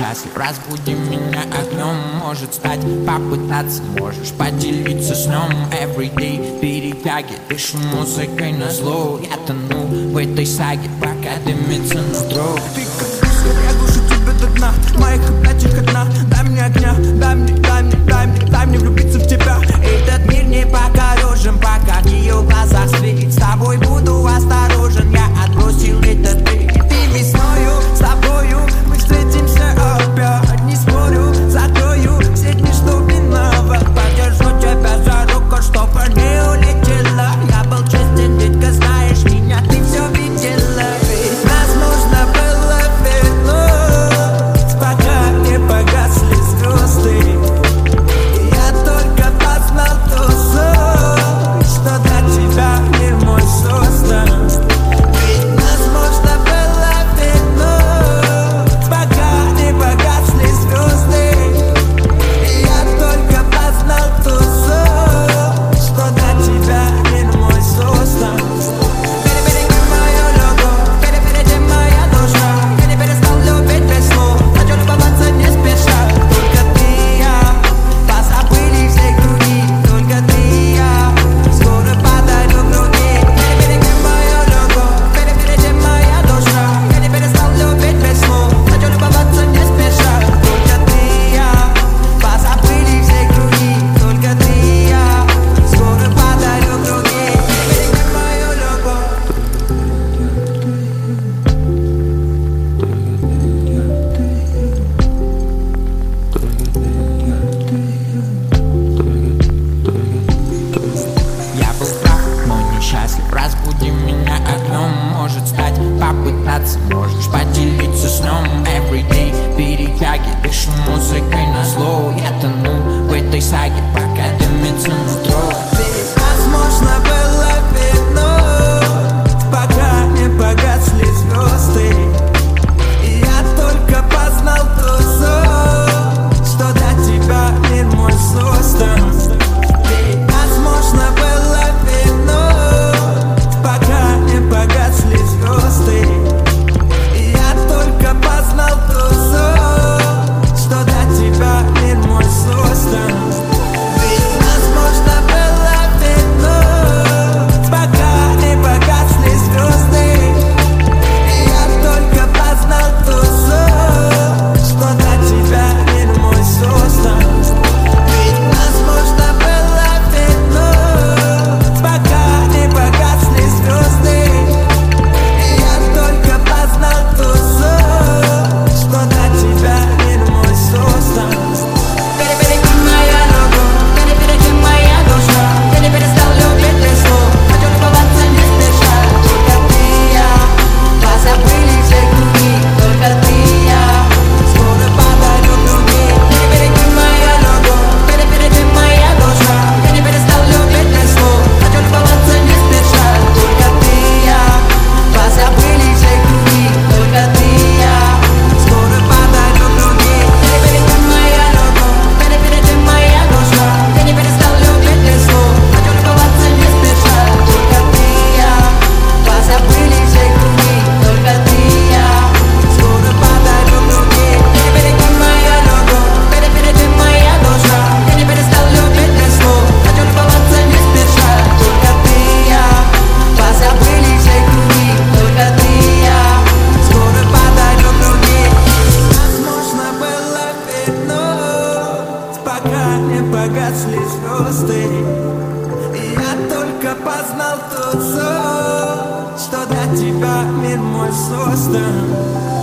счастлив. Разбуди меня огнем, может стать Попытаться можешь поделиться сном Every day перетяги Дышу музыкой на зло. Я тону в этой саге Пока дымится нутро Ты до дна Моих опять только дна Дай мне огня, дай мне, дай мне, дай мне, дай мне разбуди меня окном Может стать, попытаться, можешь поделиться сном. Everyday, перетяги, дышу музыкой звезды. Я только познал тот сон Что для тебя мир мой создан.